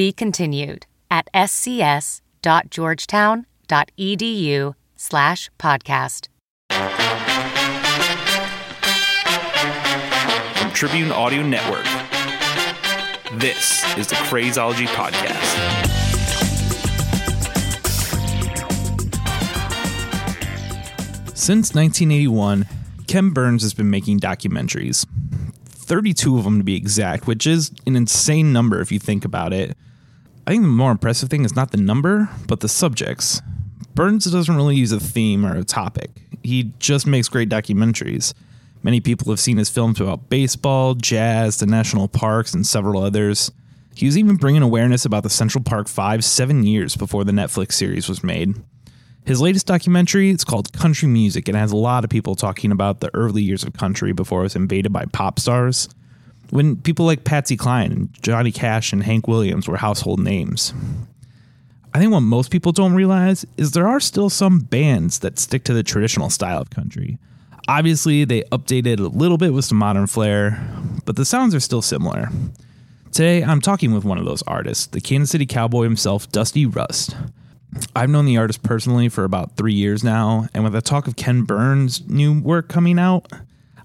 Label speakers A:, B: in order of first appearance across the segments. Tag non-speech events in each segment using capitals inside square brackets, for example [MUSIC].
A: Be continued at scs.georgetown.edu slash podcast.
B: From Tribune Audio Network, this is the Crazology Podcast.
C: Since 1981, Ken Burns has been making documentaries. 32 of them to be exact, which is an insane number if you think about it. I think the more impressive thing is not the number, but the subjects. Burns doesn't really use a theme or a topic, he just makes great documentaries. Many people have seen his films about baseball, jazz, the national parks, and several others. He was even bringing awareness about the Central Park Five seven years before the Netflix series was made. His latest documentary, it's called Country Music, and has a lot of people talking about the early years of country before it was invaded by pop stars. When people like Patsy Cline and Johnny Cash and Hank Williams were household names. I think what most people don't realize is there are still some bands that stick to the traditional style of country. Obviously, they updated a little bit with some modern flair, but the sounds are still similar. Today, I'm talking with one of those artists, the Kansas City Cowboy himself, Dusty Rust. I've known the artist personally for about three years now, and with the talk of Ken Burns' new work coming out,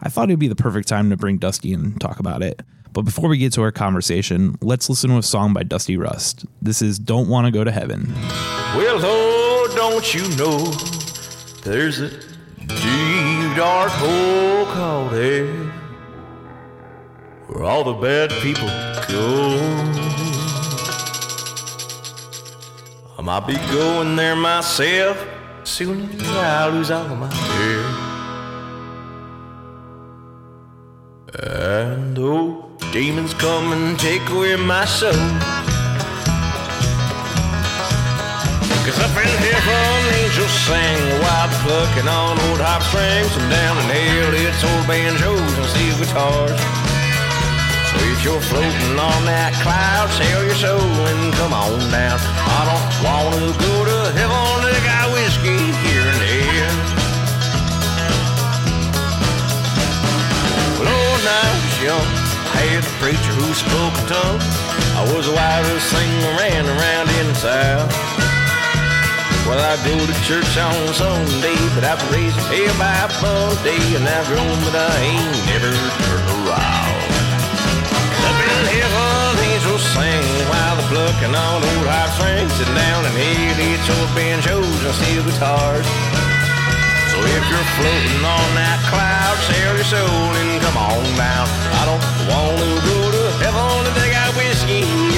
C: I thought it'd be the perfect time to bring Dusty in and talk about it. But before we get to our conversation, let's listen to a song by Dusty Rust. This is Don't Wanna Go to Heaven.
D: Well, oh, don't you know there's a deep, dark hole called hell where all the bad people go? I might be going there myself soon as I lose all of my hair. And oh, demons come and take away my soul. Cause up in heaven, angels sing wild plucking on old hop strings. And down in hell, it's old banjos and steel guitars. So if you're floating on that cloud, sell your soul and come on down. I don't wanna go to heaven, they got whiskey here and there. When I had a preacher who spoke a tongue. I was the wildest thing ran around in the South. Well, I go to church on Sunday, but I've raised hell by Monday, and I've grown, but I ain't never turned around. Up in heaven, angels sing while they're plucking on old hot strings. And down in hell, it's old banjos and steel guitars. So if you're floating on that cloud, sell your soul and come on down. I don't want to go to heaven if they got whiskey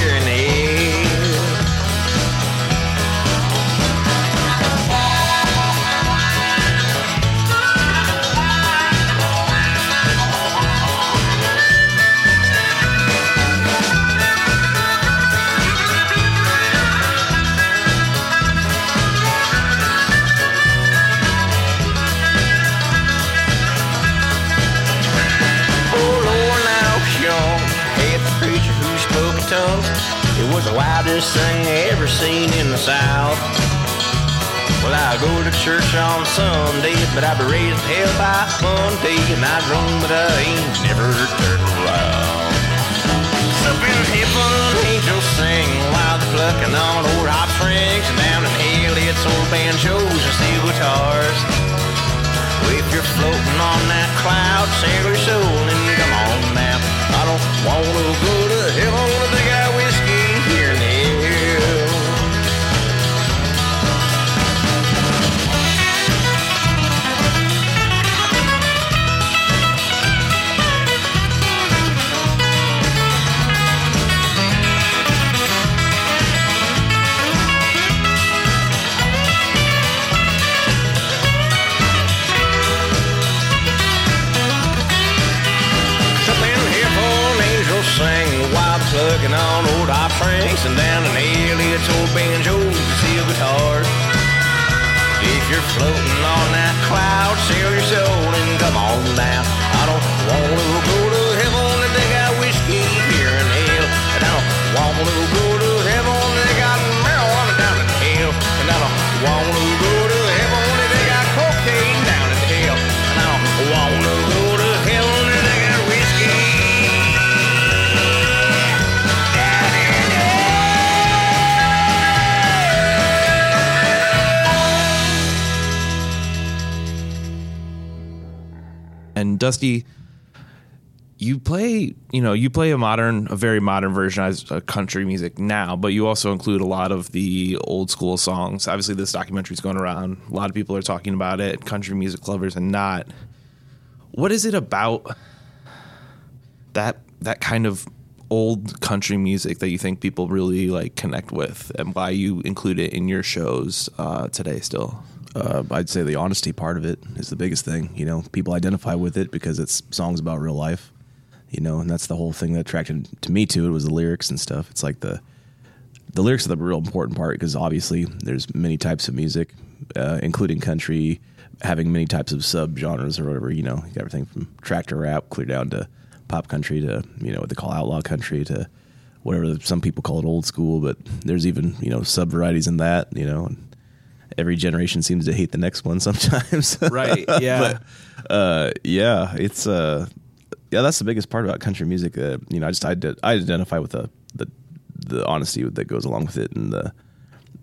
D: go to church on Sunday, but I be raised hell by Monday, and I grown, but I ain't never turned around. Up in heaven, angels sing while they're plucking on old hop strings, and down in hell, it's old banjos and steel guitars. If you're floating on that cloud, sail your soul and come on now. I don't wanna go to heaven floating on that cloud, sell your soul and come on down. I don't wanna go to heaven if they got whiskey here in hell. And I don't wanna go
C: Dusty, you play, you know, you play a modern, a very modern version of country music now, but you also include a lot of the old school songs. Obviously, this documentary is going around. A lot of people are talking about it, country music lovers and not. What is it about that that kind of old country music that you think people really like connect with, and why you include it in your shows uh, today? Still,
E: uh, I'd say the honesty part of it is the biggest thing. You know, people identify with it because it's songs about real life. You know, and that's the whole thing that attracted to me to it was the lyrics and stuff. It's like the the lyrics are the real important part because obviously there's many types of music, uh, including country, having many types of subgenres or whatever. You know, you got everything from tractor rap clear down to pop country to you know what they call outlaw country to whatever some people call it old school. But there's even you know sub varieties in that. You know, and every generation seems to hate the next one sometimes. [LAUGHS]
C: right? Yeah.
E: but uh, yeah, it's uh, yeah, that's the biggest part about country music. Uh, you know, I just I, did, I identify with the, the the honesty that goes along with it, and the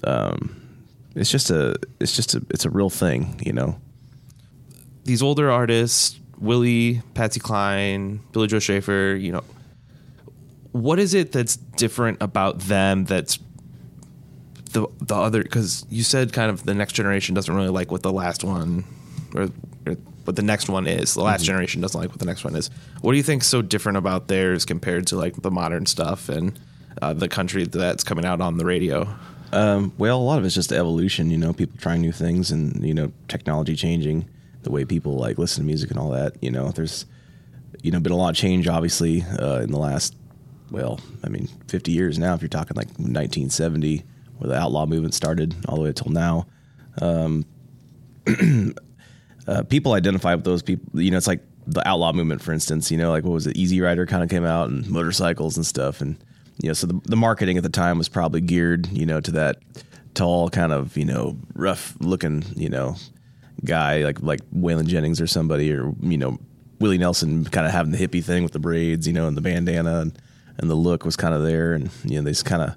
E: um, it's just a it's just a it's a real thing. You know,
C: these older artists, Willie, Patsy Cline, Billy Joe Shaver, you know, what is it that's different about them that's the the other because you said kind of the next generation doesn't really like what the last one or, or what the next one is. The last generation doesn't like what the next one is. What do you think is so different about theirs compared to like the modern stuff and uh, the country that's coming out on the radio?
E: Um, well, a lot of it's just evolution, you know, people trying new things and, you know, technology changing the way people like listen to music and all that. You know, there's, you know, been a lot of change, obviously, uh, in the last, well, I mean, 50 years now, if you're talking like 1970, where the outlaw movement started all the way until now. Um, [CLEARS THROAT] uh, people identify with those people, you know, it's like the outlaw movement, for instance, you know, like what was it? Easy Rider kind of came out and motorcycles and stuff. And, you know, so the, the marketing at the time was probably geared, you know, to that tall, kind of, you know, rough looking, you know, guy like like Waylon Jennings or somebody, or you know, Willie Nelson, kind of having the hippie thing with the braids, you know, and the bandana, and, and the look was kind of there, and you know, they just kind of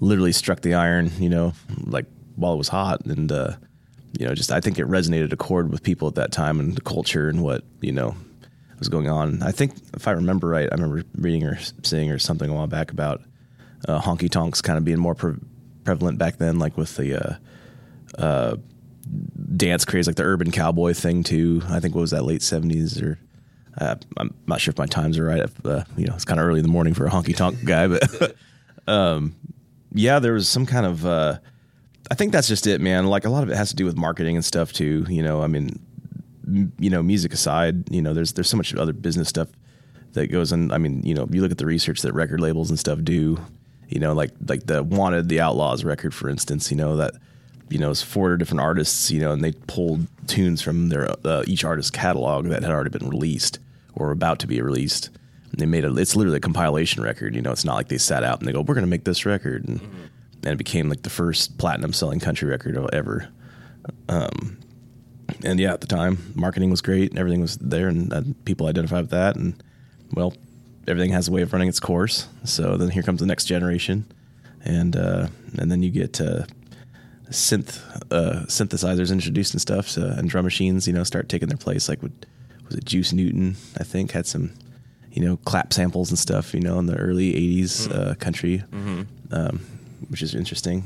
E: literally struck the iron, you know, like while it was hot, and uh, you know, just I think it resonated a chord with people at that time and the culture and what you know was going on. I think if I remember right, I remember reading or seeing or something a while back about uh, honky tonks kind of being more pre- prevalent back then, like with the uh, uh, dance craze, like the urban cowboy thing too. I think what was that late seventies or. Uh, I'm not sure if my times are right. If, uh, you know, it's kind of early in the morning for a honky tonk guy, but [LAUGHS] um, yeah, there was some kind of. Uh, I think that's just it, man. Like a lot of it has to do with marketing and stuff too. You know, I mean, m- you know, music aside, you know, there's there's so much other business stuff that goes on. I mean, you know, you look at the research that record labels and stuff do. You know, like like the Wanted, the Outlaws record, for instance. You know that you know it's four different artists. You know, and they pulled tunes from their uh, each artist's catalog that had already been released or about to be released. They made a. It's literally a compilation record. You know, it's not like they sat out and they go, "We're going to make this record," and and it became like the first platinum selling country record ever. Um, and yeah, at the time, marketing was great and everything was there, and, and people identified with that. And well, everything has a way of running its course. So then here comes the next generation, and uh, and then you get uh, synth uh, synthesizers introduced and stuff, so, and drum machines, you know, start taking their place. Like, with, was it Juice Newton? I think had some, you know, clap samples and stuff, you know, in the early '80s uh, country, um, which is interesting.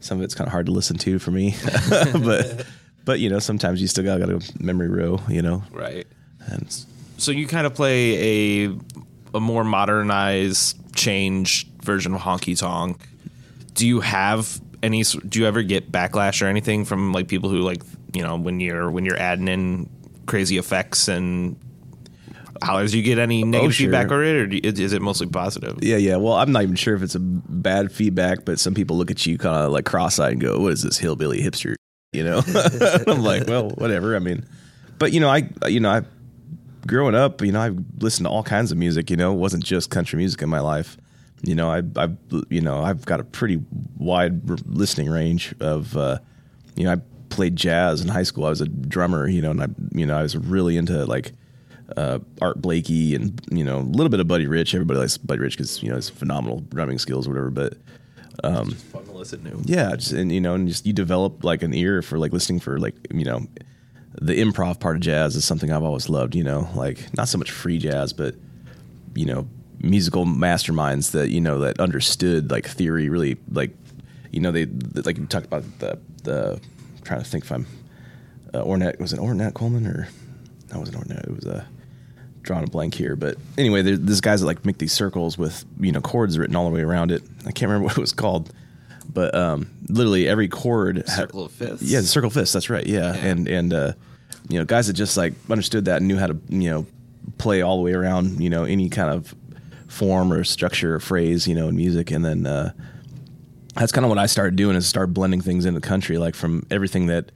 E: Some of it's kind of hard to listen to for me, [LAUGHS] but [LAUGHS] but you know, sometimes you still got to go memory row, you know,
C: Right.
E: and
C: So you kind of play a a more modernized, changed version of honky tonk. Do you have any? Do you ever get backlash or anything from like people who like you know when you're when you're adding in crazy effects and hollers? Do you get any negative
E: Oh, sure.
C: feedback or it, or you- is it mostly positive?
E: Yeah, yeah. Well, I'm not even sure if it's a bad feedback, but some people look at you kind of like cross-eyed and go, "What is this hillbilly hipster?" you know. [LAUGHS] I'm like, well, whatever. I mean, but you know, I you know, I growing up, you know, I listened to all kinds of music. You know, it wasn't just country music in my life. You know, I I you know I've got a pretty wide listening range of. Uh, you know, I played jazz in high school. I was a drummer. You know, and I you know I was really into like uh, Art Blakey and you know a little bit of Buddy Rich. Everybody likes Buddy Rich because you know his phenomenal drumming skills or whatever. But um,
C: Fun to listen to.
E: yeah, just and you know, and just you develop like an ear for like listening for like you know, the improv part of jazz is something I've always loved. You know, like not so much free jazz, but you know, musical masterminds that you know that understood like theory really like you know they like you talked about the the I'm trying to think if I'm uh, Ornette was it Ornette Coleman or that wasn't Ornette it was a drawing a blank here, but anyway, there, there's guys that like make these circles with you know chords written all the way around it. I can't remember [LAUGHS] what it was called, but um, literally every chord
F: Circle of fifths.
E: Yeah, the circle of fifths. That's right. Yeah, and and uh, you know guys that just like understood that and knew how to you know play all the way around you know any kind of form or structure or phrase you know in music, and then uh, that's kind of what I started doing is start blending things into the country, like from everything that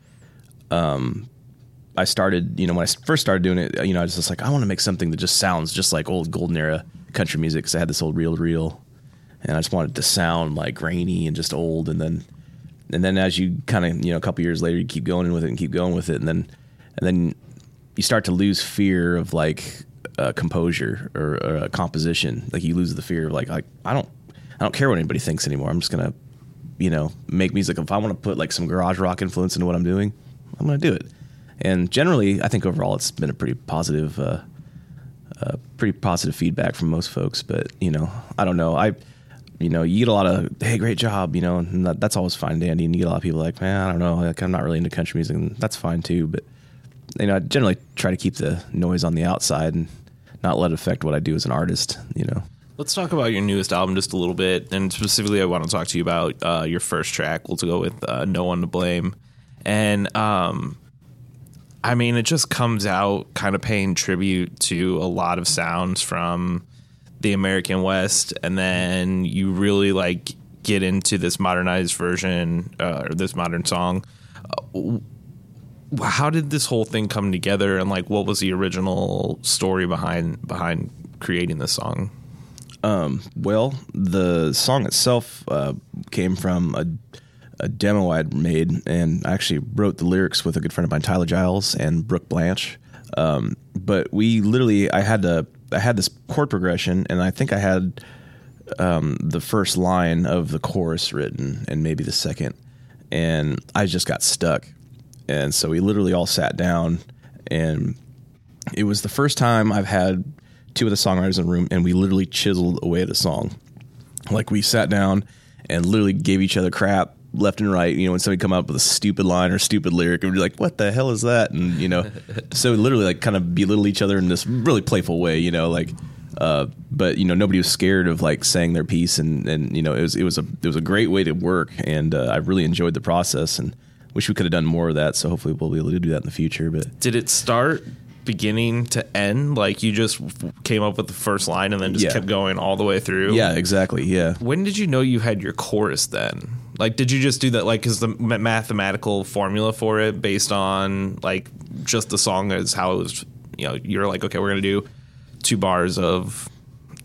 E: I started, you know, when I first started doing it, you know, I was just like, I want to make something that just sounds just like old golden era country music because I had this old reel to reel, and I just wanted to sound like grainy and just old. And then, and then as you kind of, you know, a couple years later, you keep going with it and keep going with it, and then, and then you start to lose fear of like uh, composure or, or uh, composition. Like you lose the fear of like, like I don't, I don't care what anybody thinks anymore. I'm just gonna, you know, make music. If I want to put like some garage rock influence into what I'm doing, I'm gonna do it. And generally, I think overall it's been a pretty positive, uh, uh, pretty positive feedback from most folks. But you know, I don't know. I, you know, you get a lot of hey, great job, you know, and that, that's always fine, and dandy. And you get a lot of people like, man, I don't know, like I'm not really into country music, and that's fine too. But you know, I generally try to keep the noise on the outside and not let it affect what I do as an artist. You know.
C: Let's talk about your newest album just a little bit, and specifically, I want to talk to you about uh, your first track. We'll go with uh, "No One to Blame," and um, I mean, it just comes out kind of paying tribute to a lot of sounds from the American West, and then you really like get into this modernized version uh, or this modern song. Uh, how did this whole thing come together, and like, what was the original story behind behind creating this song?
E: Well, the song itself uh, came from a, a demo I'd made, and I actually wrote the lyrics with a good friend of mine, Tyler Giles, and Brooke Blanche. Um, but we literally, I had to, I had this chord progression, and I think I had um, the first line of the chorus written, and maybe the second, and I just got stuck. And so we literally all sat down, and it was the first time I've had two of the songwriters in the room, and we literally chiseled away at a song. Like we sat down and literally gave each other crap left and right. You know, when somebody come up with a stupid line or stupid lyric, and be like, "What the hell is that?" And you know, [LAUGHS] so literally like kind of belittle each other in this really playful way. You know, like. Uh, but you know nobody was scared of like saying their piece and and you know it was it was a it was a great way to work and uh, I really enjoyed the process and wish we could have done more of that so hopefully we'll be able to do that in the future but
C: did it start beginning to end like you just came up with the first line and then just
E: Yeah.
C: kept going all the way through
E: yeah exactly yeah
C: when did you know you had your chorus then like did you just do that like is the mathematical formula for it based on like just the song as how it was you know you're like okay we're gonna do two bars of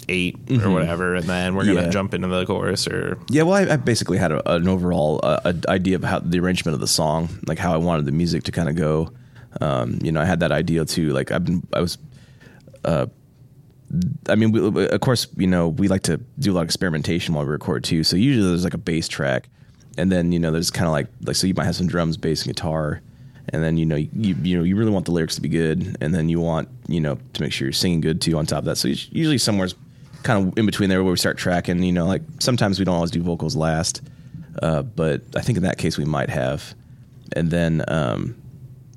C: 8 or whatever and then we're gonna
E: Mm-hmm. Yeah.
C: jump into the chorus or
E: Yeah, well, I, I basically had a, an overall uh, a idea of how the arrangement of the song, like how I wanted the music to kind of go. Um, you know, I had that idea too. Like I've been, I was, uh, I mean, we, of course, you know, we like to do a lot of experimentation while we record too. So usually there's like a bass track, and then you know there's kind of like like so you might have some drums, bass, and guitar, and then you know you you know you really want the lyrics to be good, and then you want you know to make sure you're singing good too on top of that. So usually somewhere's kind of in between there where we start tracking. You know, like sometimes we don't always do vocals last, uh, but I think in that case we might have, and then. Um,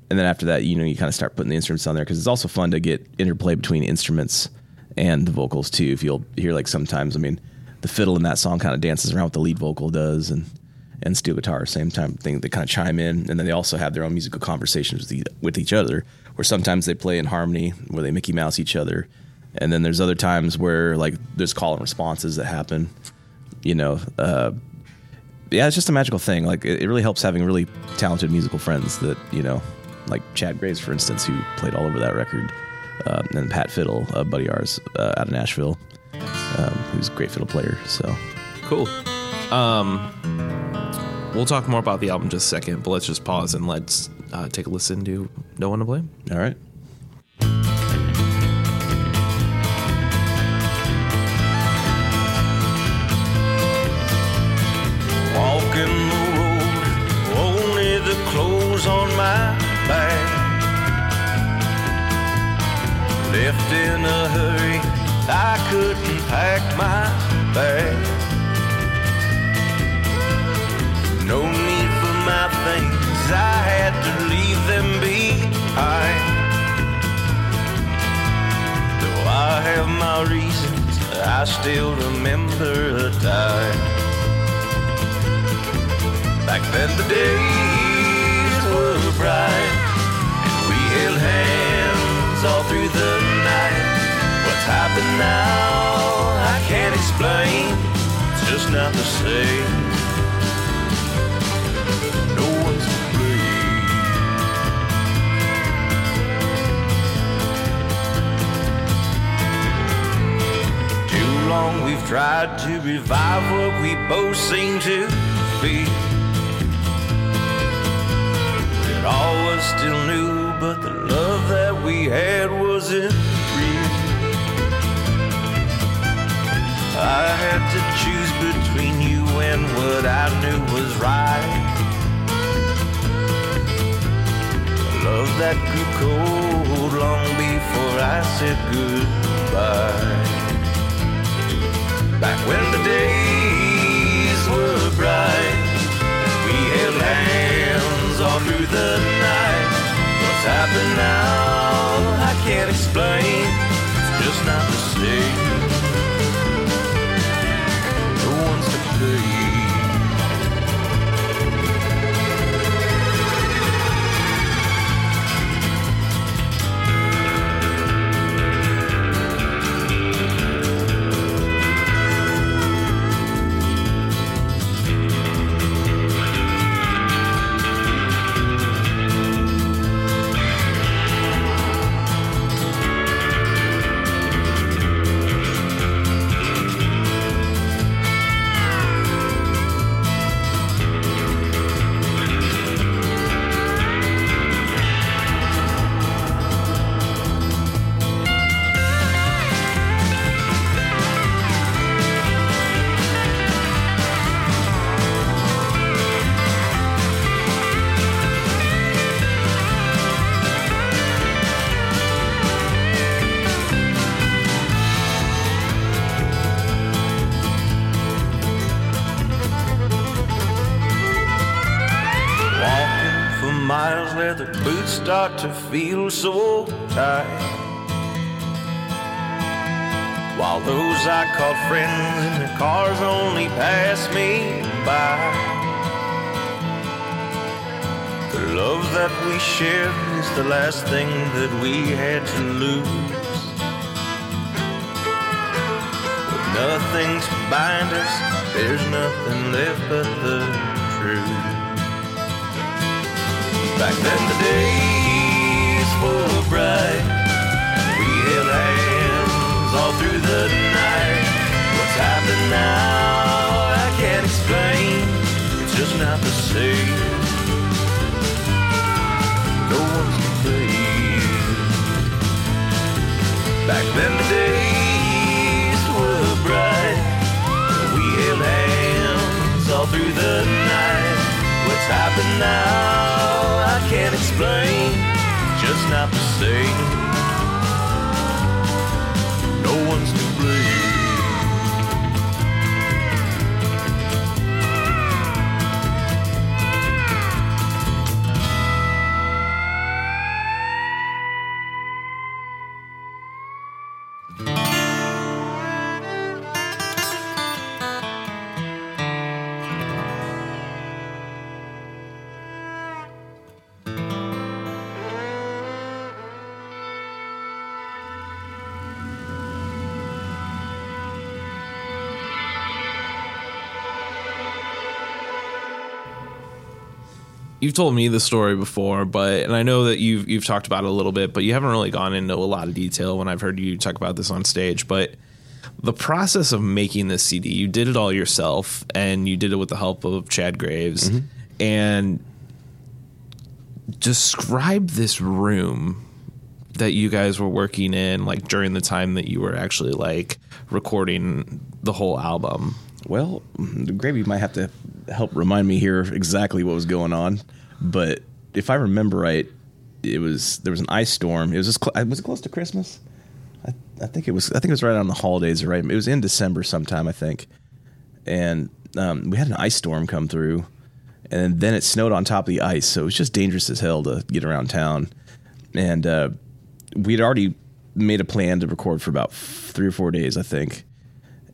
E: and then after that, you know, you kind of start putting the instruments on there because it's also fun to get interplay between instruments and the vocals too. If you'll hear like sometimes, I mean, the fiddle in that song kind of dances around what the lead vocal does, and and steel guitar same time thing. They kind of chime in, and then they also have their own musical conversations with, the, with each other. Where sometimes they play in harmony, where they Mickey Mouse each other, and then there's other times where like there's call and responses that happen. You know, uh, yeah, it's just a magical thing. Like it, it really helps having really talented musical friends that you know, like Chad Graves, for instance, who played all over that record, uh, and Pat Fiddle, a buddy ours uh, out of Nashville, um, who's a great fiddle player. So
C: Cool. Um, we'll talk more about the album in just a second, but let's just pause and let's uh, take a listen to No One to Blame.
E: all right.
D: Walking the road, only the clothes on my back. Left in a hurry, I couldn't pack my bag. No need for my things, I had to leave them behind. Though I have my reasons, I still remember a time. Back then the days were bright and we held hands all through the night. What's happened now, I can't explain. It's just not the same. Tried to revive what we both seem to be. It all was still new, but the love that we had wasn't real. I had to choose between you and what I knew was right. A love that grew cold long before I said goodbye. Back when the days were bright, we held hands all through the night. What's happened now, I can't explain. It's just not the same. Start to feel so tired. While those I called friends in their cars only pass me by. The love that we shared is the last thing that we had to lose. With nothing to bind us, there's nothing left but the truth. Back then the days were bright we held hands all through the night. What's happened now, I can't explain. It's just not the same. No one's to blame. Back then the days were bright we held hands all through the night. Happened now, I can't explain. Just not the same. No one's to blame.
C: You've told me the story before, but and I know that you've you've talked about it a little bit, but you haven't really gone into a lot of detail when I've heard you talk about this on stage. But the process of making this CD, you did it all yourself, and you did it with the help of Chad Graves, mm-hmm. and describe this room that you guys were working in like during the time that you were actually like recording the whole album
E: Well, the gravy might have to help remind me here exactly what was going on, but if I remember right, it was there was an ice storm. It was just cl- was it close to Christmas? I, I think it was. I think it was right on the holidays, right? It was in December sometime, I think, and um, we had an ice storm come through, and then it snowed on top of the ice, so it was just dangerous as hell to get around town, and uh, we'd already made a plan to record for about three or four days, I think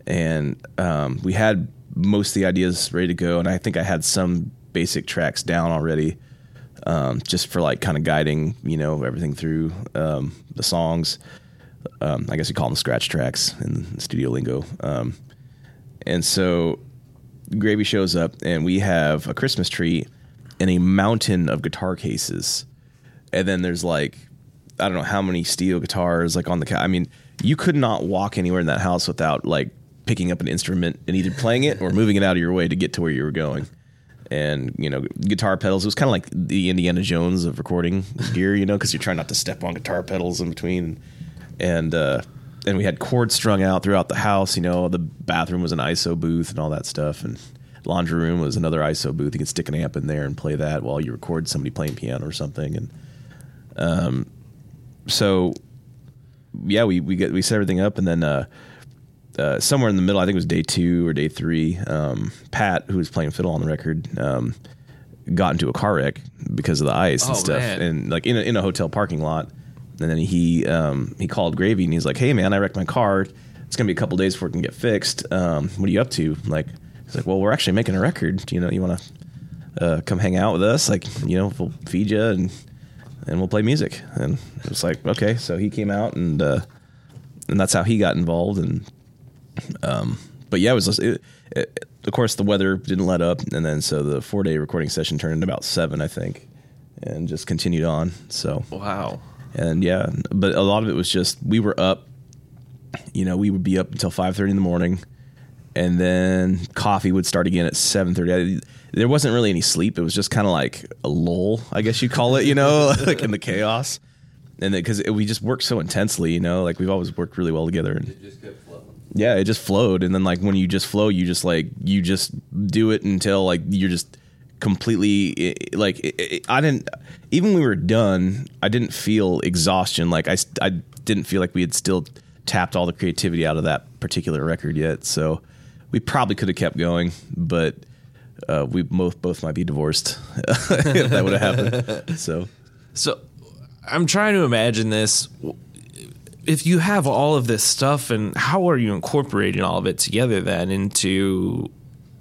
E: and um, we had most of the ideas ready to go and i think i had some basic tracks down already um, just for like kind of guiding you know everything through um, the songs um, i guess you call them scratch tracks in studio lingo um, and so gravy shows up and we have a christmas tree and a mountain of guitar cases and then there's like I don't know how many steel guitars like on the. Ca- I mean, you could not walk anywhere in that house without like picking up an instrument and either playing it or moving it out of your way to get to where you were going. And you know, guitar pedals. It was kind of like the Indiana Jones of recording gear, you know, because you're trying not to step on guitar pedals in between. And uh, and we had cords strung out throughout the house. You know, the bathroom was an ISO booth and all that stuff, and laundry room was another ISO booth. You could stick an amp in there and play that while you record somebody playing piano or something. And um, so yeah, we we get we set everything up, and then uh, uh, somewhere in the middle, I think it was day two or day three, um, Pat, who was playing fiddle on the record, um, got into a car wreck because of the ice
C: Oh,
E: and stuff,
C: man.
E: and like in a, in a hotel parking lot. And then he um, he called Gravy and he's like, "Hey man, I wrecked my car. It's gonna be a couple days before it can get fixed. Um, what are you up to?" Like, he's like, "Well, we're actually making a record. You know, you want to uh, come hang out with us? Like, you know, we'll feed you and and we'll play music." And it was like, okay. So he came out and uh, and that's how he got involved. And um, but yeah, it was it, it, of course the weather didn't let up, and then so the four day recording session turned into about seven, I think, and just continued on. So
C: wow
E: and yeah, but a lot of it was just we were up. You know, we would be up until five thirty in the morning, and then coffee would start again at seven thirty. There wasn't really any sleep. It was just kind of like a lull, I guess you call it. You know, [LAUGHS] like in the chaos, and because we just worked so intensely. You know, like we've always worked really well together. And, yeah, it just flowed, and then like when you just flow, you just like you just do it until like you're just completely like i i I didn't even we were done. I didn't feel exhaustion. Like I I didn't feel like we had still tapped all the creativity out of that particular record yet. So we probably could have kept going, but uh, we both both might be divorced [LAUGHS] if that would have happened. So
C: So I'm trying to imagine this. If you have all of this stuff, and how are you incorporating all of it together then into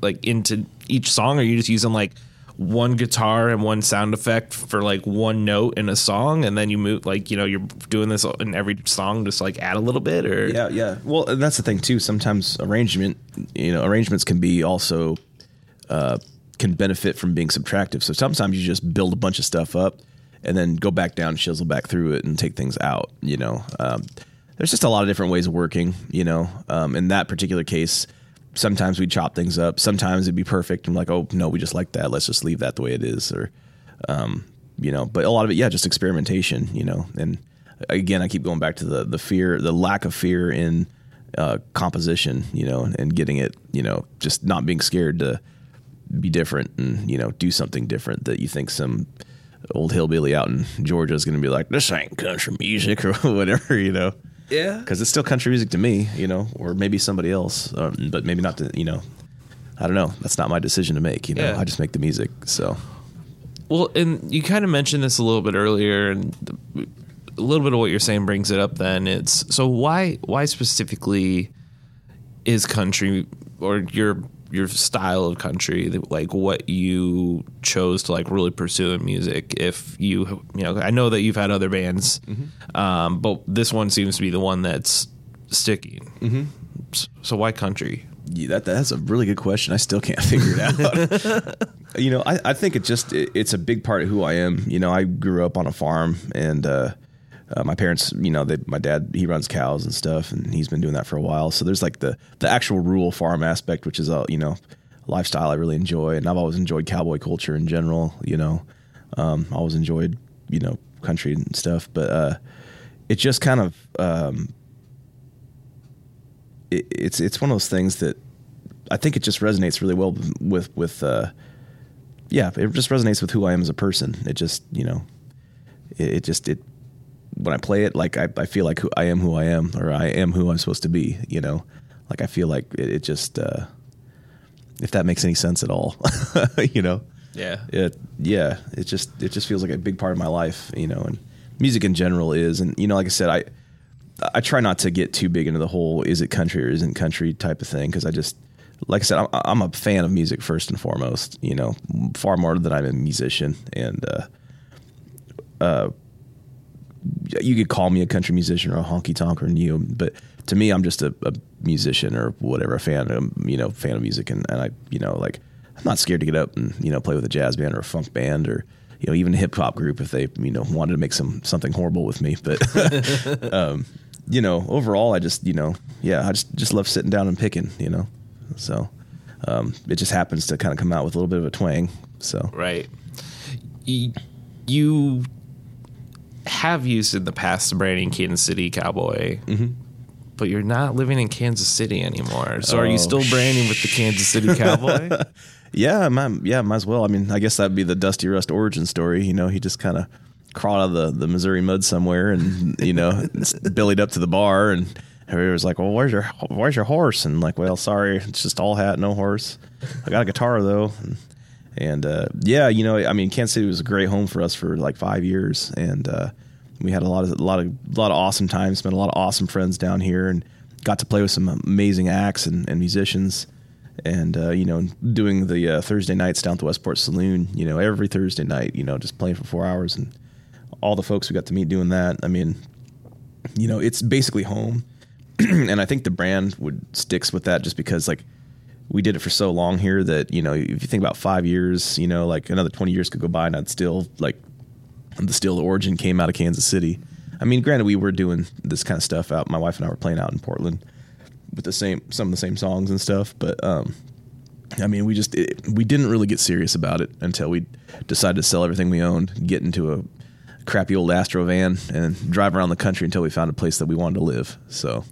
C: like into each song? Are you just using like one guitar and one sound effect for like one note in a song, and then you move like you know you're doing this in every song, just like add a little bit, or
E: Yeah, yeah. Well, that's the thing too. Sometimes arrangement, you know, arrangements can be also uh, can benefit from being subtractive. So sometimes you just build a bunch of stuff up and then go back down, chisel back through it, and take things out. You know, um, there's just a lot of different ways of working. You know, um, in that particular case, sometimes we chop things up. Sometimes it'd be perfect. I'm like, oh no, we just like that. Let's just leave that the way it is, or um, you know. But a lot of it, yeah, just experimentation. You know, and again, I keep going back to the the fear, the lack of fear in uh, composition. You know, and getting it. You know, just not being scared to be different and you know do something different that you think some old hillbilly out in Georgia is going to be like, this ain't country music [LAUGHS] or whatever. You know.
C: yeah,
E: Because it's still country music to me, you know, or maybe somebody else, um, but maybe not to, you know, I don't know. That's not my decision to make. You know,
C: Yeah.
E: I just make the music. So
C: Well, and you kind of mentioned this a little bit earlier, and the- a little bit of what you're saying brings it up. Then it's so why why specifically is country or your your style of country like what you chose to like really pursue in music? If you you know, I know that you've had other bands, um, but this one seems to be the one that's sticking. Mm-hmm. So why country?
E: yeah, that that's a really good question. I still can't [LAUGHS] figure it out. [LAUGHS] you know, I, I think it just it, it's a big part of who I am. You know, I grew up on a farm, and uh, uh, my parents, you know, they, my dad he runs cows and stuff, and he's been doing that for a while. So there's like the the actual rural farm aspect, which is a you know lifestyle I really enjoy, and I've always enjoyed cowboy culture in general. You know, um, I always enjoyed you know country and stuff, but uh, it just kind of um, it, it's it's one of those things that I think it just resonates really well with with uh, yeah, it just resonates with who I am as a person. It just you know, it, it just it when I play it, like I, I feel like who I am who I am, or I am who I'm supposed to be. You know, like I feel like it, it just uh, if that makes any sense at all, [LAUGHS] you know.
C: Yeah.
E: It yeah, it just it just feels like a big part of my life, you know, and music in general is, and you know, like I said, I I try not to get too big into the whole is it country or isn't country type of thing because I just like I said, I'm, I'm, a fan of music first and foremost. You know, far more than I'm a musician, and uh, uh, you could call me a country musician or a honky tonk or neo, but to me, I'm just a, a musician or whatever, a fan, you know, fan of music, and, and I, you know, like I'm not scared to get up and you know play with a jazz band or a funk band or you know even a hip hop group if they you know wanted to make some something horrible with me, but. [LAUGHS] um, you know, overall, I just, you know, yeah, I just, just love sitting down and picking, you know. So um, it just happens to kind of come out with a little bit of a twang. So
C: Right. You have used in the past the branding Kansas City Cowboy, but you're not living in Kansas City anymore. So are you
E: Oh,
C: still branding with the Kansas City Cowboy? [LAUGHS]
E: yeah, might, yeah, might as well. I mean, I guess that'd be the Dusty Rust origin story. You know, he just kind of crawled out of the, the Missouri mud somewhere and you know [LAUGHS] bellied up to the bar and. Everybody was like, "Well, where's your where's your horse?" And like, "Well, sorry, it's just all hat, no horse. I got a guitar though." And, and uh, yeah, you know, I mean, Kansas City was a great home for us for like five years, and uh, we had a lot of a lot of a lot of awesome times. Spent a lot of awesome friends down here, and got to play with some amazing acts and, and musicians. And uh, you know, doing the uh, Thursday nights down at the Westport Saloon, you know, every Thursday night, you know, just playing for four hours, and all the folks we got to meet doing that. I mean, you know, it's basically home. [CLEARS THROAT] and I think the brand would sticks with that just because like we did it for so long here that you know if you think about five years, you know, like another twenty years could go by and I'd still like the still origin came out of Kansas City. I mean, granted, we were doing this kind of stuff out. My wife and I were playing out in Portland with the same some of the same songs and stuff, but um, I mean, we just it, we didn't really get serious about it until we decided to sell everything we owned, get into a crappy old Astro van, and drive around the country until we found a place that we wanted to live. So.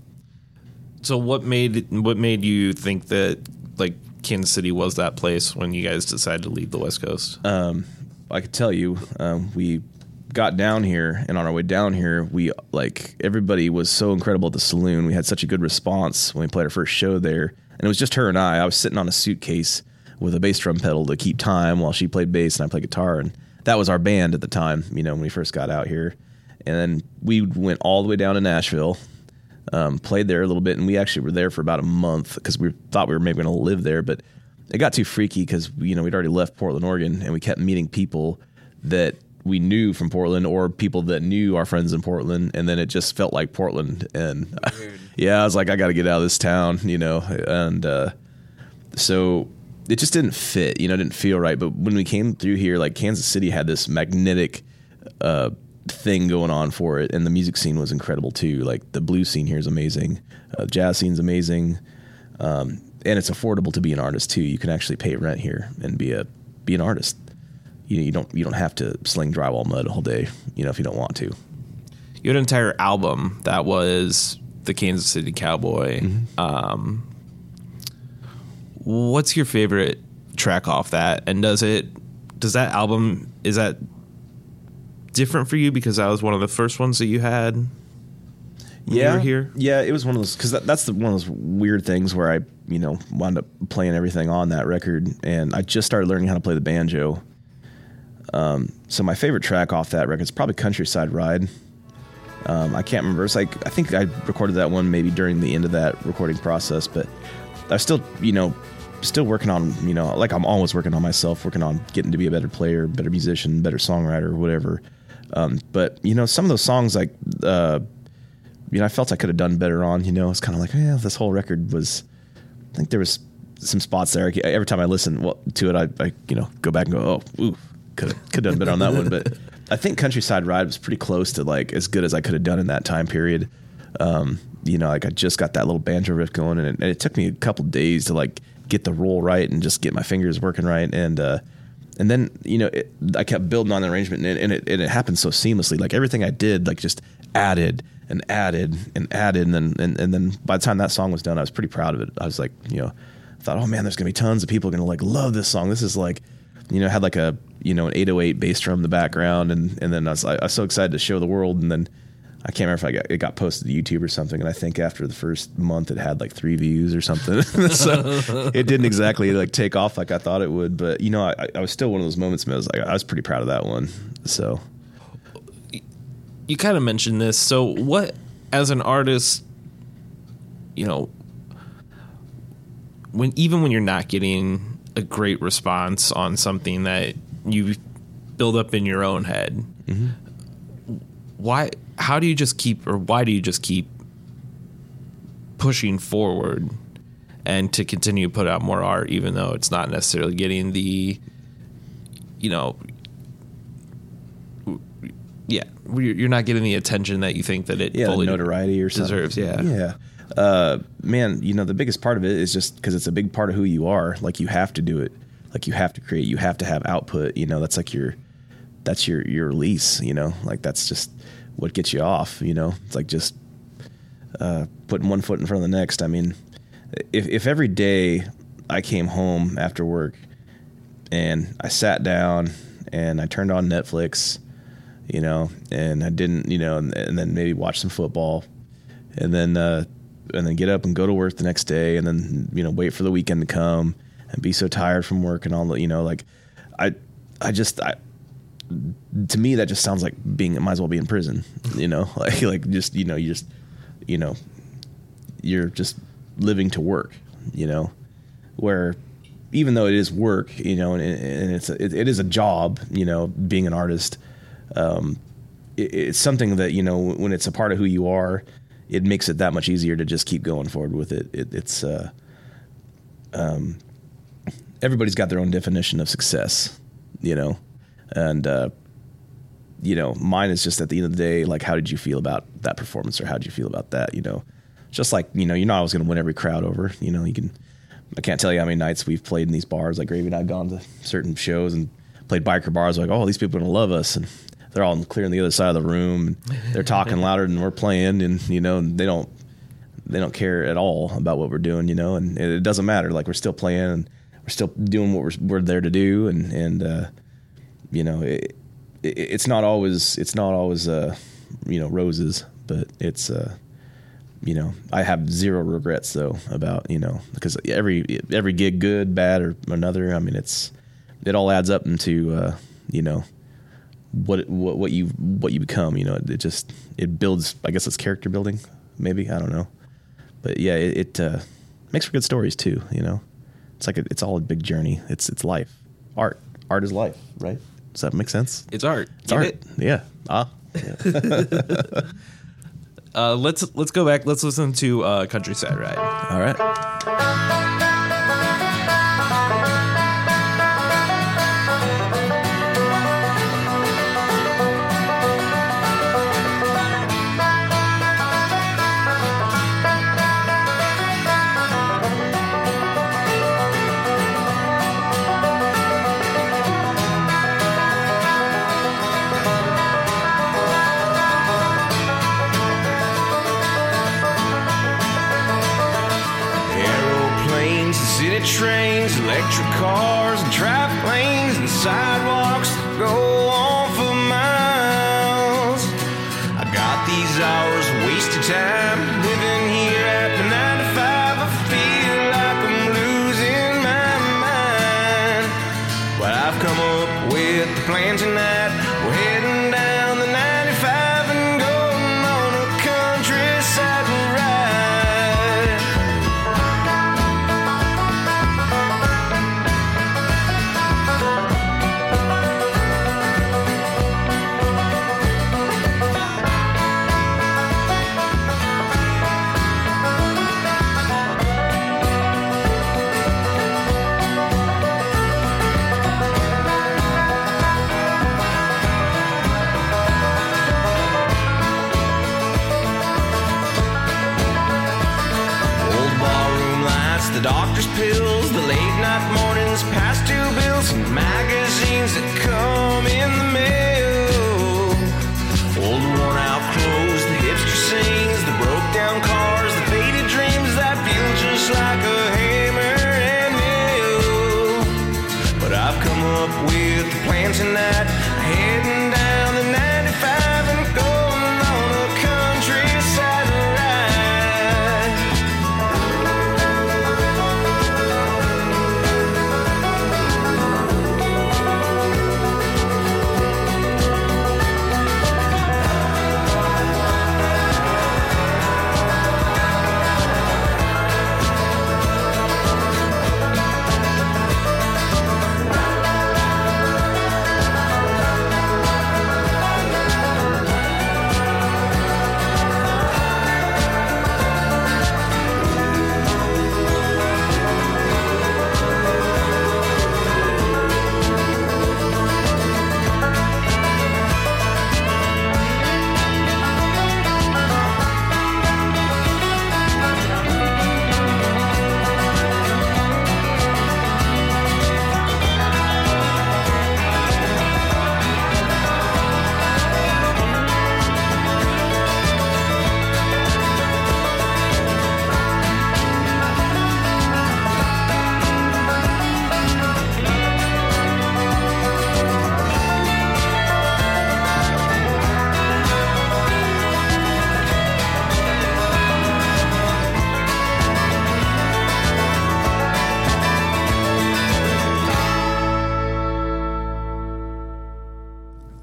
C: so what made what made you think that like Kansas City was that place when you guys decided to leave the West Coast?
E: I could tell you, um, we got down here, and on our way down here, we like everybody was so incredible at the saloon. We had such a good response when we played our first show there, and it was just her and I. I was sitting on a suitcase with a bass drum pedal to keep time while she played bass and I played guitar, and that was our band at the time. You know, when we first got out here, and then we went all the way down to Nashville. Um, played there a little bit, and we actually were there for about a month because we thought we were maybe going to live there, but it got too freaky because you know we'd already left Portland, Oregon, and we kept meeting people that we knew from Portland or people that knew our friends in Portland, and then it just felt like Portland. And [LAUGHS] yeah, I was like, I got to get out of this town, you know, and uh, so it just didn't fit, you know, it didn't feel right. But when we came through here, like Kansas City had this magnetic uh, thing going on for it, and the music scene was incredible too. Like the blues scene here is amazing, uh, jazz scene's amazing, um, and it's affordable to be an artist too. You can actually pay rent here and be a be an artist. You, you don't you don't have to sling drywall mud all day, you know, if you don't want to.
C: You had an entire album that was the Kansas City Cowboy. Um, what's your favorite track off that? And does it does that album is that different for you because that was one of the first ones that you had? when you
E: yeah,
C: were here.
E: Yeah, it was one of those because that, that's the, one of those weird things where I, you know, wound up playing everything on that record, and I just started learning how to play the banjo. Um, so my favorite track off that record is probably "Countryside Ride." Um, I can't remember. It's like I think I recorded that one maybe during the end of that recording process, but I still, you know, still working on, you know, like I'm always working on myself, working on getting to be a better player, better musician, better songwriter, whatever. Um, but you know, some of those songs like. Uh, you know, I felt I could have done better on. You know, it's kind of like, yeah, this whole record was. I think there was some spots there. Every time I listen well, to it, I, I you know go back and go, oh, ooh, could could have done better on that one. But I think Countryside Ride was pretty close to like as good as I could have done in that time period. Um, you know, like I just got that little banjo riff going, and it, and it took me a couple days to like get the roll right and just get my fingers working right, and uh, and then you know it, I kept building on the arrangement, and, and it and it happened so seamlessly. Like everything I did, like just added and added and added, and then and, and then by the time that song was done, I was pretty proud of it. I was like, you know, I thought, oh man, there's gonna be tons of people gonna like love this song. This is like, you know, had like a you know an 808 bass drum in the background, and and then I was, I was so excited to show the world, and then I can't remember if I got it got posted to YouTube or something, and I think after the first month it had like three views or something. [LAUGHS] so it didn't exactly like take off like I thought it would, but you know, I, I was still one of those moments. I was like, I was pretty proud of that one. So
C: you kind of mentioned this. So what, as an artist, you know, when even when you're not getting a great response on something that you build up in your own head, mm-hmm. Why? How do you just keep, or why do you just keep pushing forward and to continue to put out more art, even though it's not necessarily getting the, you know, yeah, you're not getting the attention that you think that it
E: yeah,
C: fully
E: notoriety or something.
C: deserves. Yeah,
E: yeah. Uh, man, you know the biggest part of it is just because it's a big part of who you are. Like you have to do it. Like you have to create. You have to have output. You know that's like your that's your your release. You know, like that's just what gets you off. You know, it's like just uh, putting one foot in front of the next. I mean, if if every day I came home after work and I sat down and I turned on Netflix, you know, and I didn't, you know, and, and then maybe watch some football, and then uh, and then get up and go to work the next day, and then you know wait for the weekend to come and be so tired from work and all the, you know, like I I just I to me that just sounds like being might as well be in prison, you know, [LAUGHS] like like just you know you just you know you're just living to work, you know, where even though it is work, you know, and, and it's a, it, it is a job, you know, being an artist. Um, it, it's something that you know when it's a part of who you are, it makes it that much easier to just keep going forward with it. it it's uh, um, everybody's got their own definition of success, you know, and uh, you know, mine is just at the end of the day, like, how did you feel about that performance, or how did you feel about that, you know? Just like you know, you're not always going to win every crowd over. You know, you can. I can't tell you how many nights we've played in these bars. Like Gravy and I've gone to certain shows and played biker bars. Like, oh, these people are gonna love us, and they're all clearing the other side of the room. And they're talking [LAUGHS] louder than we're playing, and you know, and they don't they don't care at all about what we're doing. You know, and it, it doesn't matter. Like we're still playing, and we're still doing what we're we're there to do, and and uh, you know, it, it, it's not always it's not always uh, you know roses, but it's uh, you know I have zero regrets though about you know because every every gig good bad or another I mean it's it all adds up into uh, you know what what what you what you become you know it, it just it builds I guess it's character building maybe I don't know. But yeah it, it uh, makes for good stories too you know. It's like a, it's all a big journey. It's it's life. Art. Art is life right does that make sense
C: it's art.
E: it's art yeah ah [LAUGHS]
C: Uh, let's let's go back. Let's listen to uh, Countryside Ride.
E: all right
D: lanes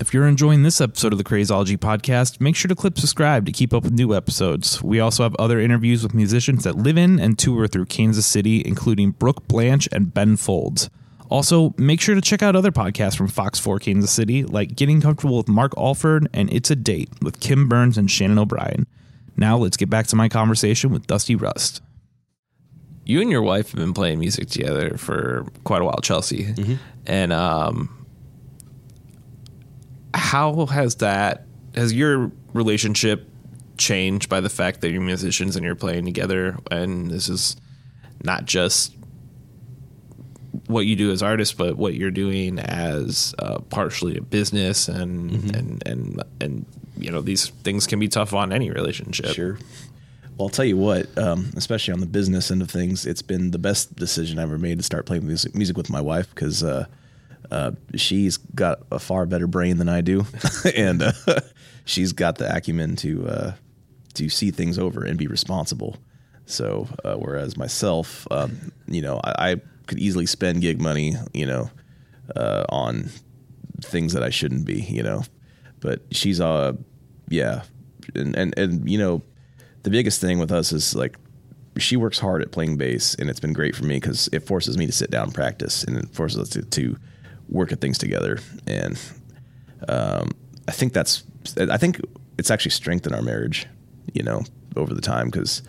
G: If you're enjoying this episode of the Crazology podcast, make sure to click subscribe to keep up with new episodes. We also have other interviews with musicians that live in and tour through Kansas City, including Brooke Blanche and Ben Folds. Also, make sure to check out other podcasts from Fox 4 Kansas City, like Getting Comfortable with Mark Alford and It's a Date with Kim Burns and Shannon O'Brien. Now, let's get back to my conversation with Dusty Rust.
C: you and your wife have been playing music together for quite a while, Chelsea. And um, how has that has your relationship changed by the fact that you're musicians and you're playing together? And this is not just what you do as artists, but what you're doing as uh, partially a business, and and and and you know these things can be tough on any relationship.
E: Sure. Well, I'll tell you what, um, especially on the business end of things, it's been the best decision I ever made to start playing music, music with my wife because uh, uh, she's got a far better brain than I do, [LAUGHS] and uh, [LAUGHS] she's got the acumen to uh, to see things over and be responsible. So, uh, whereas myself, um, you know, I, I could easily spend gig money, you know, uh, on things that I shouldn't be, you know. But she's uh yeah. And and and you know, the biggest thing with us is like she works hard at playing bass and it's been great for me cuz it forces me to sit down and practice and it forces us to, to work at things together and um I think that's I think it's actually strengthened our marriage, you know, over the time cuz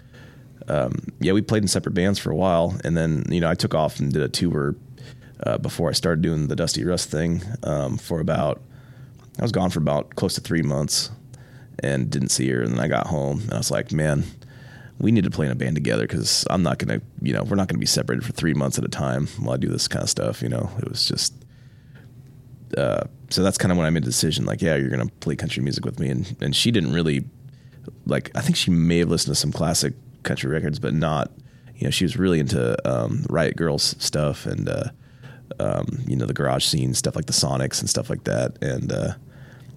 E: um, yeah, we played in separate bands for a while, and then you know I took off and did a tour uh, before I started doing the Dusty Rust thing um, for about I was gone for about close to three months and didn't see her, and then I got home and I was like, man, we need to play in a band together because I'm not gonna, you know, we're not gonna be separated for three months at a time while I do this kind of stuff. You know, it was just. Uh, so that's kind of when I made the decision, like, yeah, you're gonna play country music with me, and and she didn't really like I think she may have listened to some classic country records, but not you know she was really into um, Riot Girls stuff and uh, um, you know the garage scene stuff like the Sonics and stuff like that, and uh,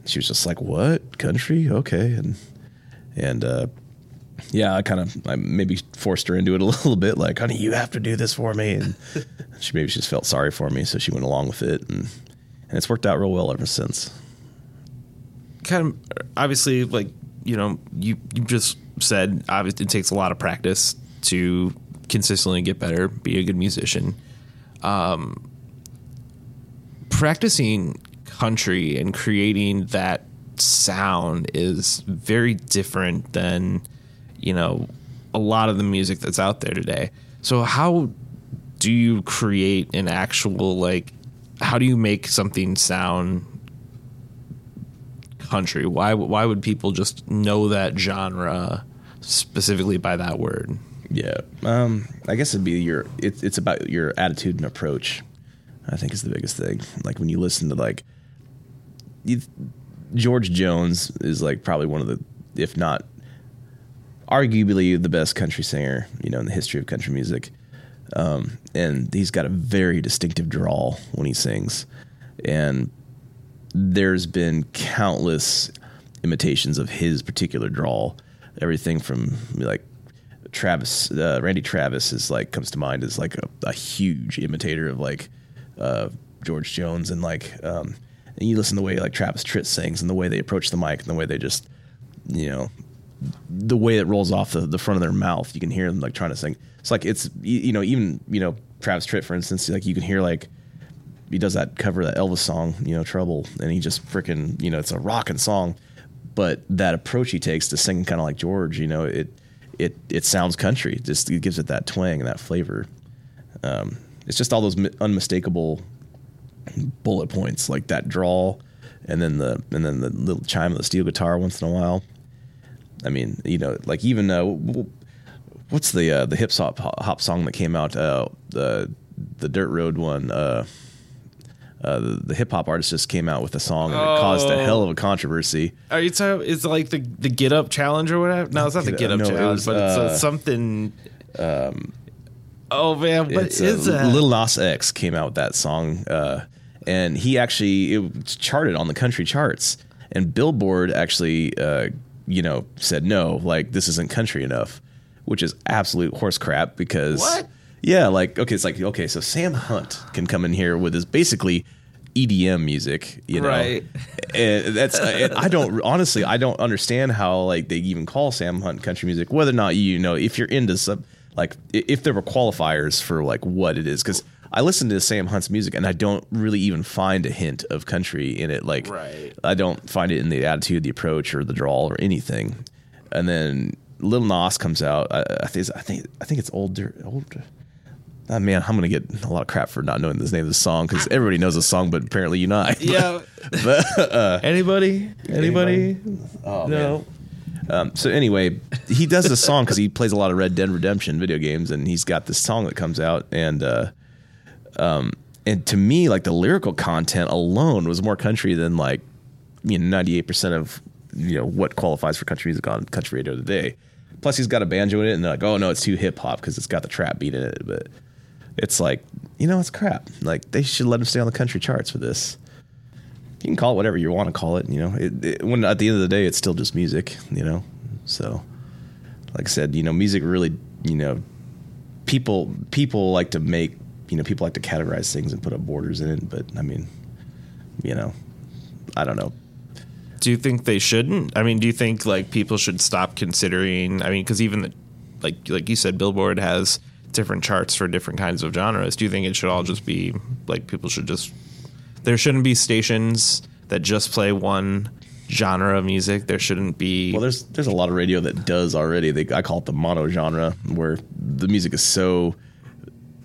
E: she was just like, "What country? Okay," and and uh, yeah, I kind of I maybe forced her into it a [LAUGHS] little bit, like, "Honey, you have to do this for me," and [LAUGHS] she maybe she just felt sorry for me, so she went along with it, and and it's worked out real well ever since.
C: kind of obviously like you know you you just said obviously it takes a lot of practice to consistently get better be a good musician um practicing country and creating that sound is very different than you know a lot of the music that's out there today so how do you create an actual like how do you make something sound country? Why why would people just know that genre specifically by that word?
E: Yeah, um, I guess it'd be your. It's it's about your attitude and approach. I think is the biggest thing. Like when you listen to like you, George Jones is like probably one of the, if not arguably the best country singer, you know, in the history of country music. Um, and he's got a very distinctive drawl when he sings. And there's been countless imitations of his particular drawl. Everything from like Travis, uh, Randy Travis is like comes to mind as like a, a huge imitator of like uh, George Jones and like um, and you listen to the way like Travis Tritt sings and the way they approach the mic and the way they just you know the way it rolls off the, the front of their mouth you can hear them like trying to sing. It's like it's you know even you know Travis Tritt for instance like you can hear like he does that cover that Elvis song you know Trouble and he just freaking you know it's a rocking song. But that approach he takes to singing kind of like George you know it it it sounds country. Just it gives it that twang and that flavor. Um, it's just all those unmistakable bullet points like that drawl and then the and then the little chime of the steel guitar once in a while i mean you know like even uh, what's the uh, the hip hop hop song that came out uh, the the dirt road one uh, uh, the, the hip hop artist just came out with a song and it caused a
C: Oh.
E: hell of a controversy.
C: Are you talking? It's like the the Get Up challenge or whatever. No, it's not the
E: Get Up-
C: Up
E: no, it
C: challenge,
E: was,
C: but it's uh,
E: uh,
C: something. oh man, what
E: it's,
C: is
E: uh,
C: that?
E: Lil Nas X came out with that song, uh, and he actually it charted on the country charts. And Billboard actually, uh, you know, said no, like this isn't country enough, which is absolute horse crap because
C: What?
E: Yeah, like okay, it's like okay, so Sam Hunt can come in here with his basically EDM music, you know,
C: Right. [LAUGHS]
E: and that's uh, and I don't honestly I don't understand how like they even call Sam Hunt country music. Whether or not you know if you're into some like if there were qualifiers for like what it is because I listen to Sam Hunt's music and I don't really even find a hint of country in it. Like
C: Right.
E: I don't find it in the attitude, the approach, or the drawl or anything. And then Lil Nas comes out. I, I think it's- I think I think it's older older. Oh, man, I'm gonna get a lot of crap for not knowing the name of the song because everybody knows the song, but apparently you not.
C: yeah. [LAUGHS] anybody? Anybody?
E: Oh,
C: no.
E: Um, so anyway, he does this song because he plays a lot of Red Dead Redemption video games, and he's got this song that comes out, and uh, um, and to me, like the lyrical content alone was more country than like you know ninety eight percent of you know what qualifies for country music on country radio today. Plus, he's got a banjo in it, and they're like, oh no, it's too hip hop because it's got the trap beat in it, but it's like you know it's crap. Like they should let him stay on the country charts for this you can call it whatever you want to call it. You know, it, it, when at the end of the day, it's still just music. You know, so like I said, you know, music really, you know, people people like to make, you know, people like to categorize things and put up borders in it. But I mean, you know, I don't know.
C: Do you think they shouldn't? I mean, do you think like people should stop considering? I mean, because even the, like like you said, Billboard has different charts for different kinds of genres. Do you think it should all just be like people should just there shouldn't be stations that just play one genre of music. There shouldn't be.
E: Well, there's there's a lot of radio that does already. They, I call it the mono genre, where the music is so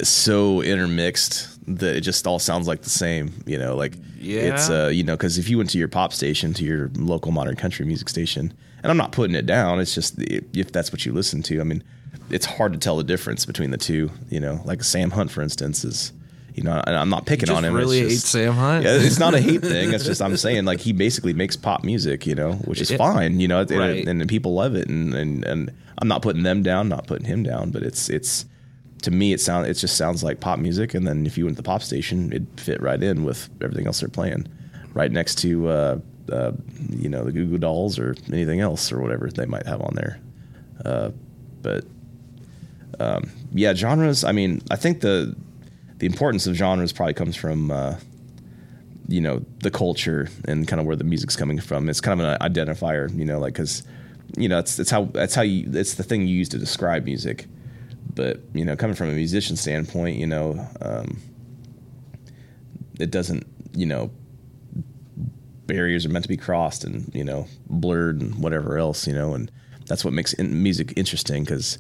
E: so intermixed that it just all sounds like the same. You know, like
C: yeah.
E: it's uh, you know, because if you went to your pop station, to your local modern country music station, and I'm not putting it down. It's just if that's what you listen to. I mean, it's hard to tell the difference between the two. You know, like Sam Hunt, for instance, is. You know, and I'm not picking on
C: just
E: him.
C: really
E: it's
C: hate Sam Hunt?
E: Yeah, it's not a hate [LAUGHS] thing. It's just I'm saying like he basically makes pop music, you know, which is
C: Yeah.
E: fine, you know, and, and people love it, and, and and I'm not putting them down, not putting him down, but it's it's to me it sound it just sounds like pop music, and then if you went to the pop station, it'd fit right in with everything else they're playing, right next to uh, uh, you know the Goo Goo Dolls or anything else or whatever they might have on there, uh, but um, yeah, genres. I mean, I think the the importance of genres probably comes from. Uh, you know the culture and kind of where the music's coming from. It's kind of an identifier, you know, like because you know it's it's how that's how you it's the thing you use to describe music. But you know, coming from a musician standpoint, you know, um, it doesn't you know barriers are meant to be crossed and you know blurred and whatever else, you know, and that's what makes in- music interesting because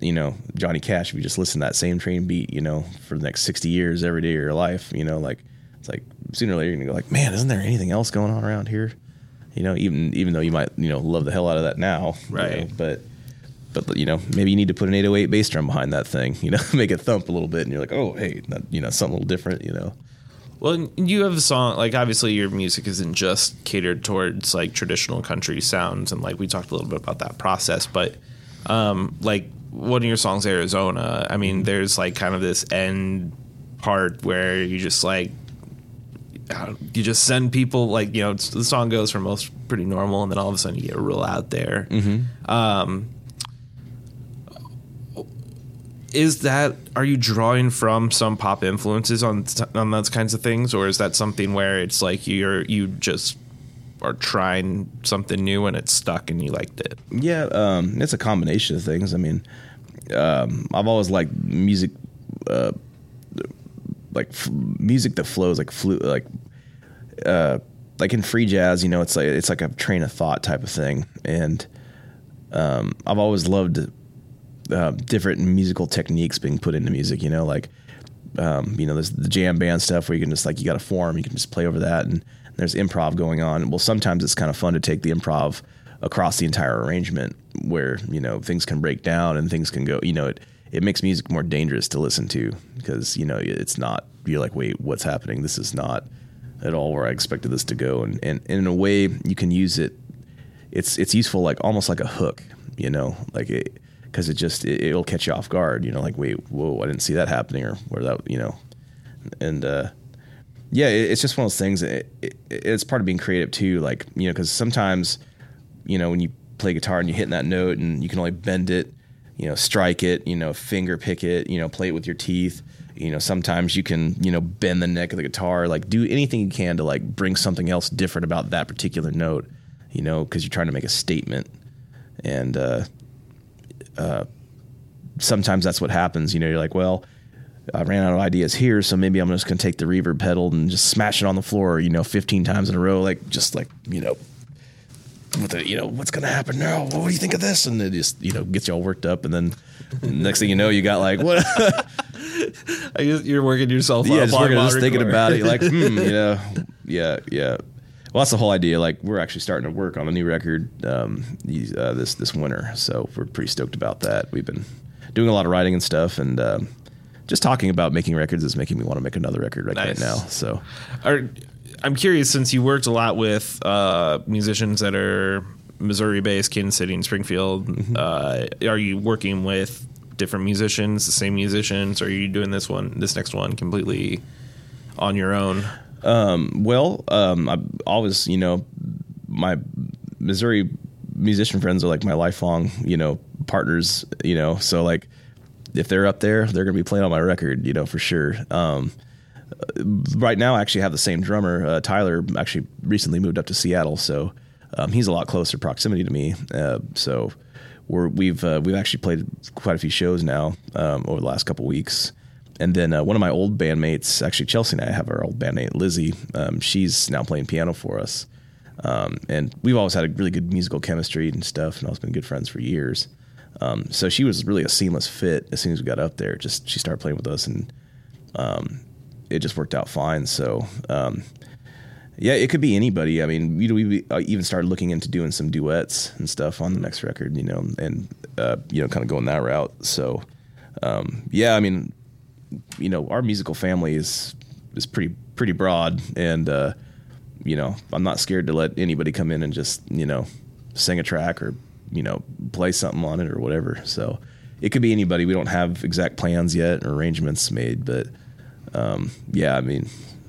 E: you know, Johnny Cash, if you just listen to that same train beat, you know, for the next 60 years, every day of your life, you know, like, it's like sooner or later you're going to go like, man, isn't there anything else going on around here? You know, even, even though you might, you know, love the hell out of that now. you
C: Right.
E: know, but, but, you know, maybe you need to put an 808 bass drum behind that thing, you know, [LAUGHS] make it thump a little bit and you're like, oh, hey, that, you know, something a little different, you know.
C: Well, you have a song like obviously your music isn't just catered towards like traditional country sounds, and like we talked a little bit about that process, but um, like one of your songs, Arizona. I mean, there's like kind of this end part where you just like you just send people like you know the song goes from most pretty normal, and then all of a sudden you get real out there. Um, is that are you drawing from some pop influences on on those kinds of things or is that something where it's like you're you just are trying something new and it's stuck and you liked it
E: Yeah, um, it's a combination of things. I mean, um, I've always liked music, uh, like f- music that flows, like flu, like, uh, like in free jazz. You know, it's like it's like a train of thought type of thing, and um, I've always loved uh, different musical techniques being put into music. You know, like um, you know, there's the jam band stuff where you can just like you got a form, you can just play over that, and there's improv going on. Well, sometimes it's kind of fun to take the improv across the entire arrangement, where you know things can break down and things can go. You know, it it makes music more dangerous to listen to because you know it's not. You're like, wait, what's happening? This is not at all where I expected this to go, and and, and in a way you can use it. It's it's useful like almost like a hook, you know, like it because it just it, it'll catch you off guard. You know, like wait, whoa, I didn't see that happening, or where that you know, and uh, yeah, it, it's just one of those things. It, it, it's part of being creative too. Like you know, because sometimes you know when you play guitar and you hit that note and you can only bend it, you know, strike it, you know, finger pick it, you know, play it with your teeth. You know, sometimes you can you know bend the neck of the guitar, like do anything you can to like bring something else different about that particular note. You know, because you're trying to make a statement, and uh, sometimes that's what happens. You know, you're like, well, I ran out of ideas here, so maybe I'm just gonna take the reverb pedal and just smash it on the floor, you know, 15 times in a row, like just like you know, with the you know, what's gonna happen now? What do you think of this? And it just you know gets you all worked up, and then next thing you know, you got like what? [LAUGHS]
C: I guess you're working yourself
E: yeah,
C: up
E: just, working, just thinking about it, you're like hmm, [LAUGHS] you know, yeah, yeah. Well, that's the whole idea. Like, we're actually starting to work on a new record um, uh, this this winter, so we're pretty stoked about that. We've been doing a lot of writing and stuff, and um, just talking about making records is making me want to make another record right, right now. So,
C: Are, I'm curious since you worked a lot with uh, musicians that are Missouri based, Kansas City, and Springfield.
E: Mm-hmm.
C: Uh, are you working with different musicians, the same musicians? Or are you doing this one, this next one, completely on your own?
E: Well, um, I always, you know, my Missouri musician friends are like my lifelong, you know, partners. You know, so like if they're up there, they're gonna be playing on my record, you know, for sure. Um, right now, I actually have the same drummer. Uh, Tyler actually recently moved up to Seattle, so um, he's a lot closer proximity to me. Uh, so we're, we've uh, we've actually played quite a few shows now um, over the last couple weeks. And then uh, one of my old bandmates, actually Chelsea and I have our old bandmate Lizzie. Um, she's now playing piano for us, um, and we've always had a really good musical chemistry and stuff, and I've always been good friends for years. Um, so she was really a seamless fit as soon as we got up there. Just she started playing with us, and um, it just worked out fine. So um, yeah, it could be anybody. I mean, we uh, even started looking into doing some duets and stuff on the next record, you know, and uh, you know, kind of going that route. So um, yeah, I mean, you know, our musical family is is pretty pretty broad, and uh, you know, I'm not scared to let anybody come in and just you know sing a track or you know play something on it or whatever. So it could be anybody. We don't have exact plans yet or arrangements made, but um, yeah, I mean,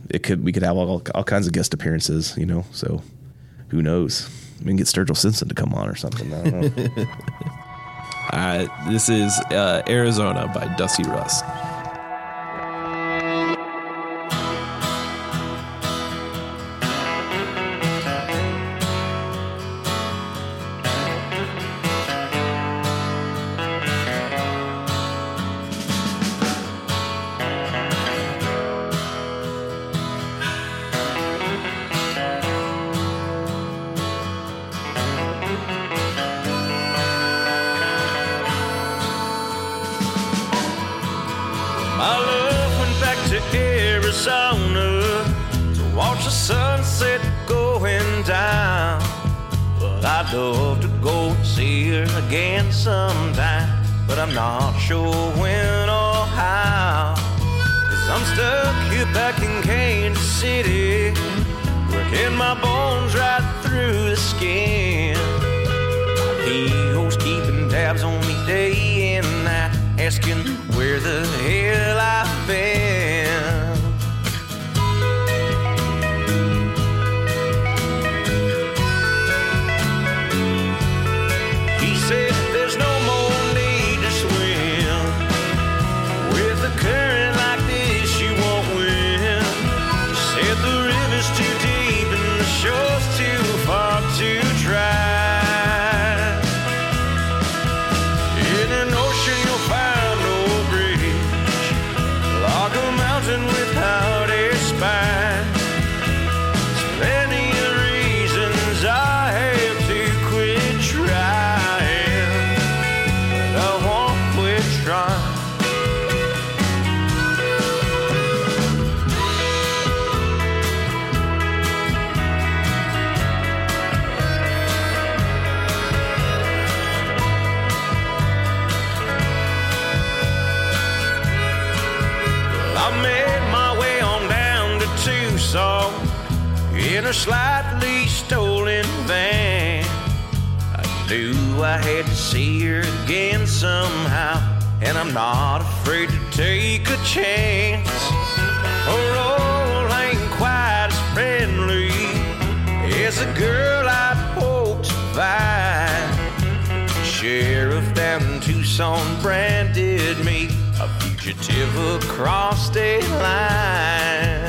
E: it could we could have all, all kinds of guest appearances, you know. So who knows? We can get Sturgill Simpson to come on or something. I don't know. [LAUGHS]
C: Uh, this is uh, Arizona by Dusty Rust.
D: I had to see her again somehow, and I'm not afraid to take a chance. Her role ain't quite as friendly as a girl I'd hoped to find. Sheriff down in Tucson branded me a fugitive across state lines.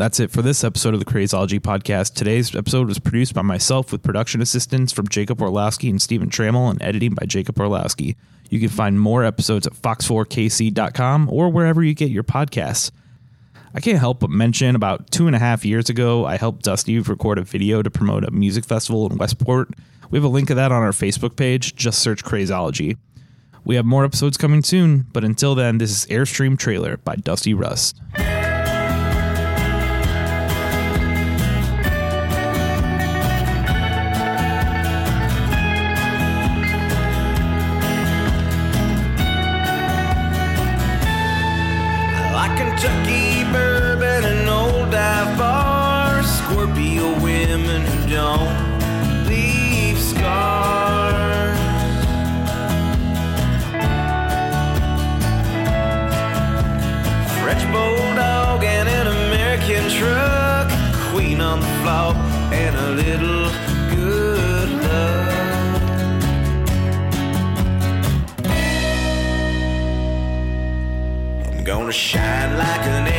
C: That's it for this episode of the Crazology podcast. Today's episode was produced by myself with production assistance from Jacob Orlowski and Stephen Trammell and editing by Jacob Orlowski. You can find more episodes at fox4kc.com or wherever you get your podcasts. I can't help but mention about two and a half years ago, I helped Dusty record a video to promote a music festival in Westport. We have a link of that on our Facebook page. Just search Crazology. We have more episodes coming soon, but until then, this is Airstream Trailer by Dusty Rust.
D: Kentucky gonna shine like an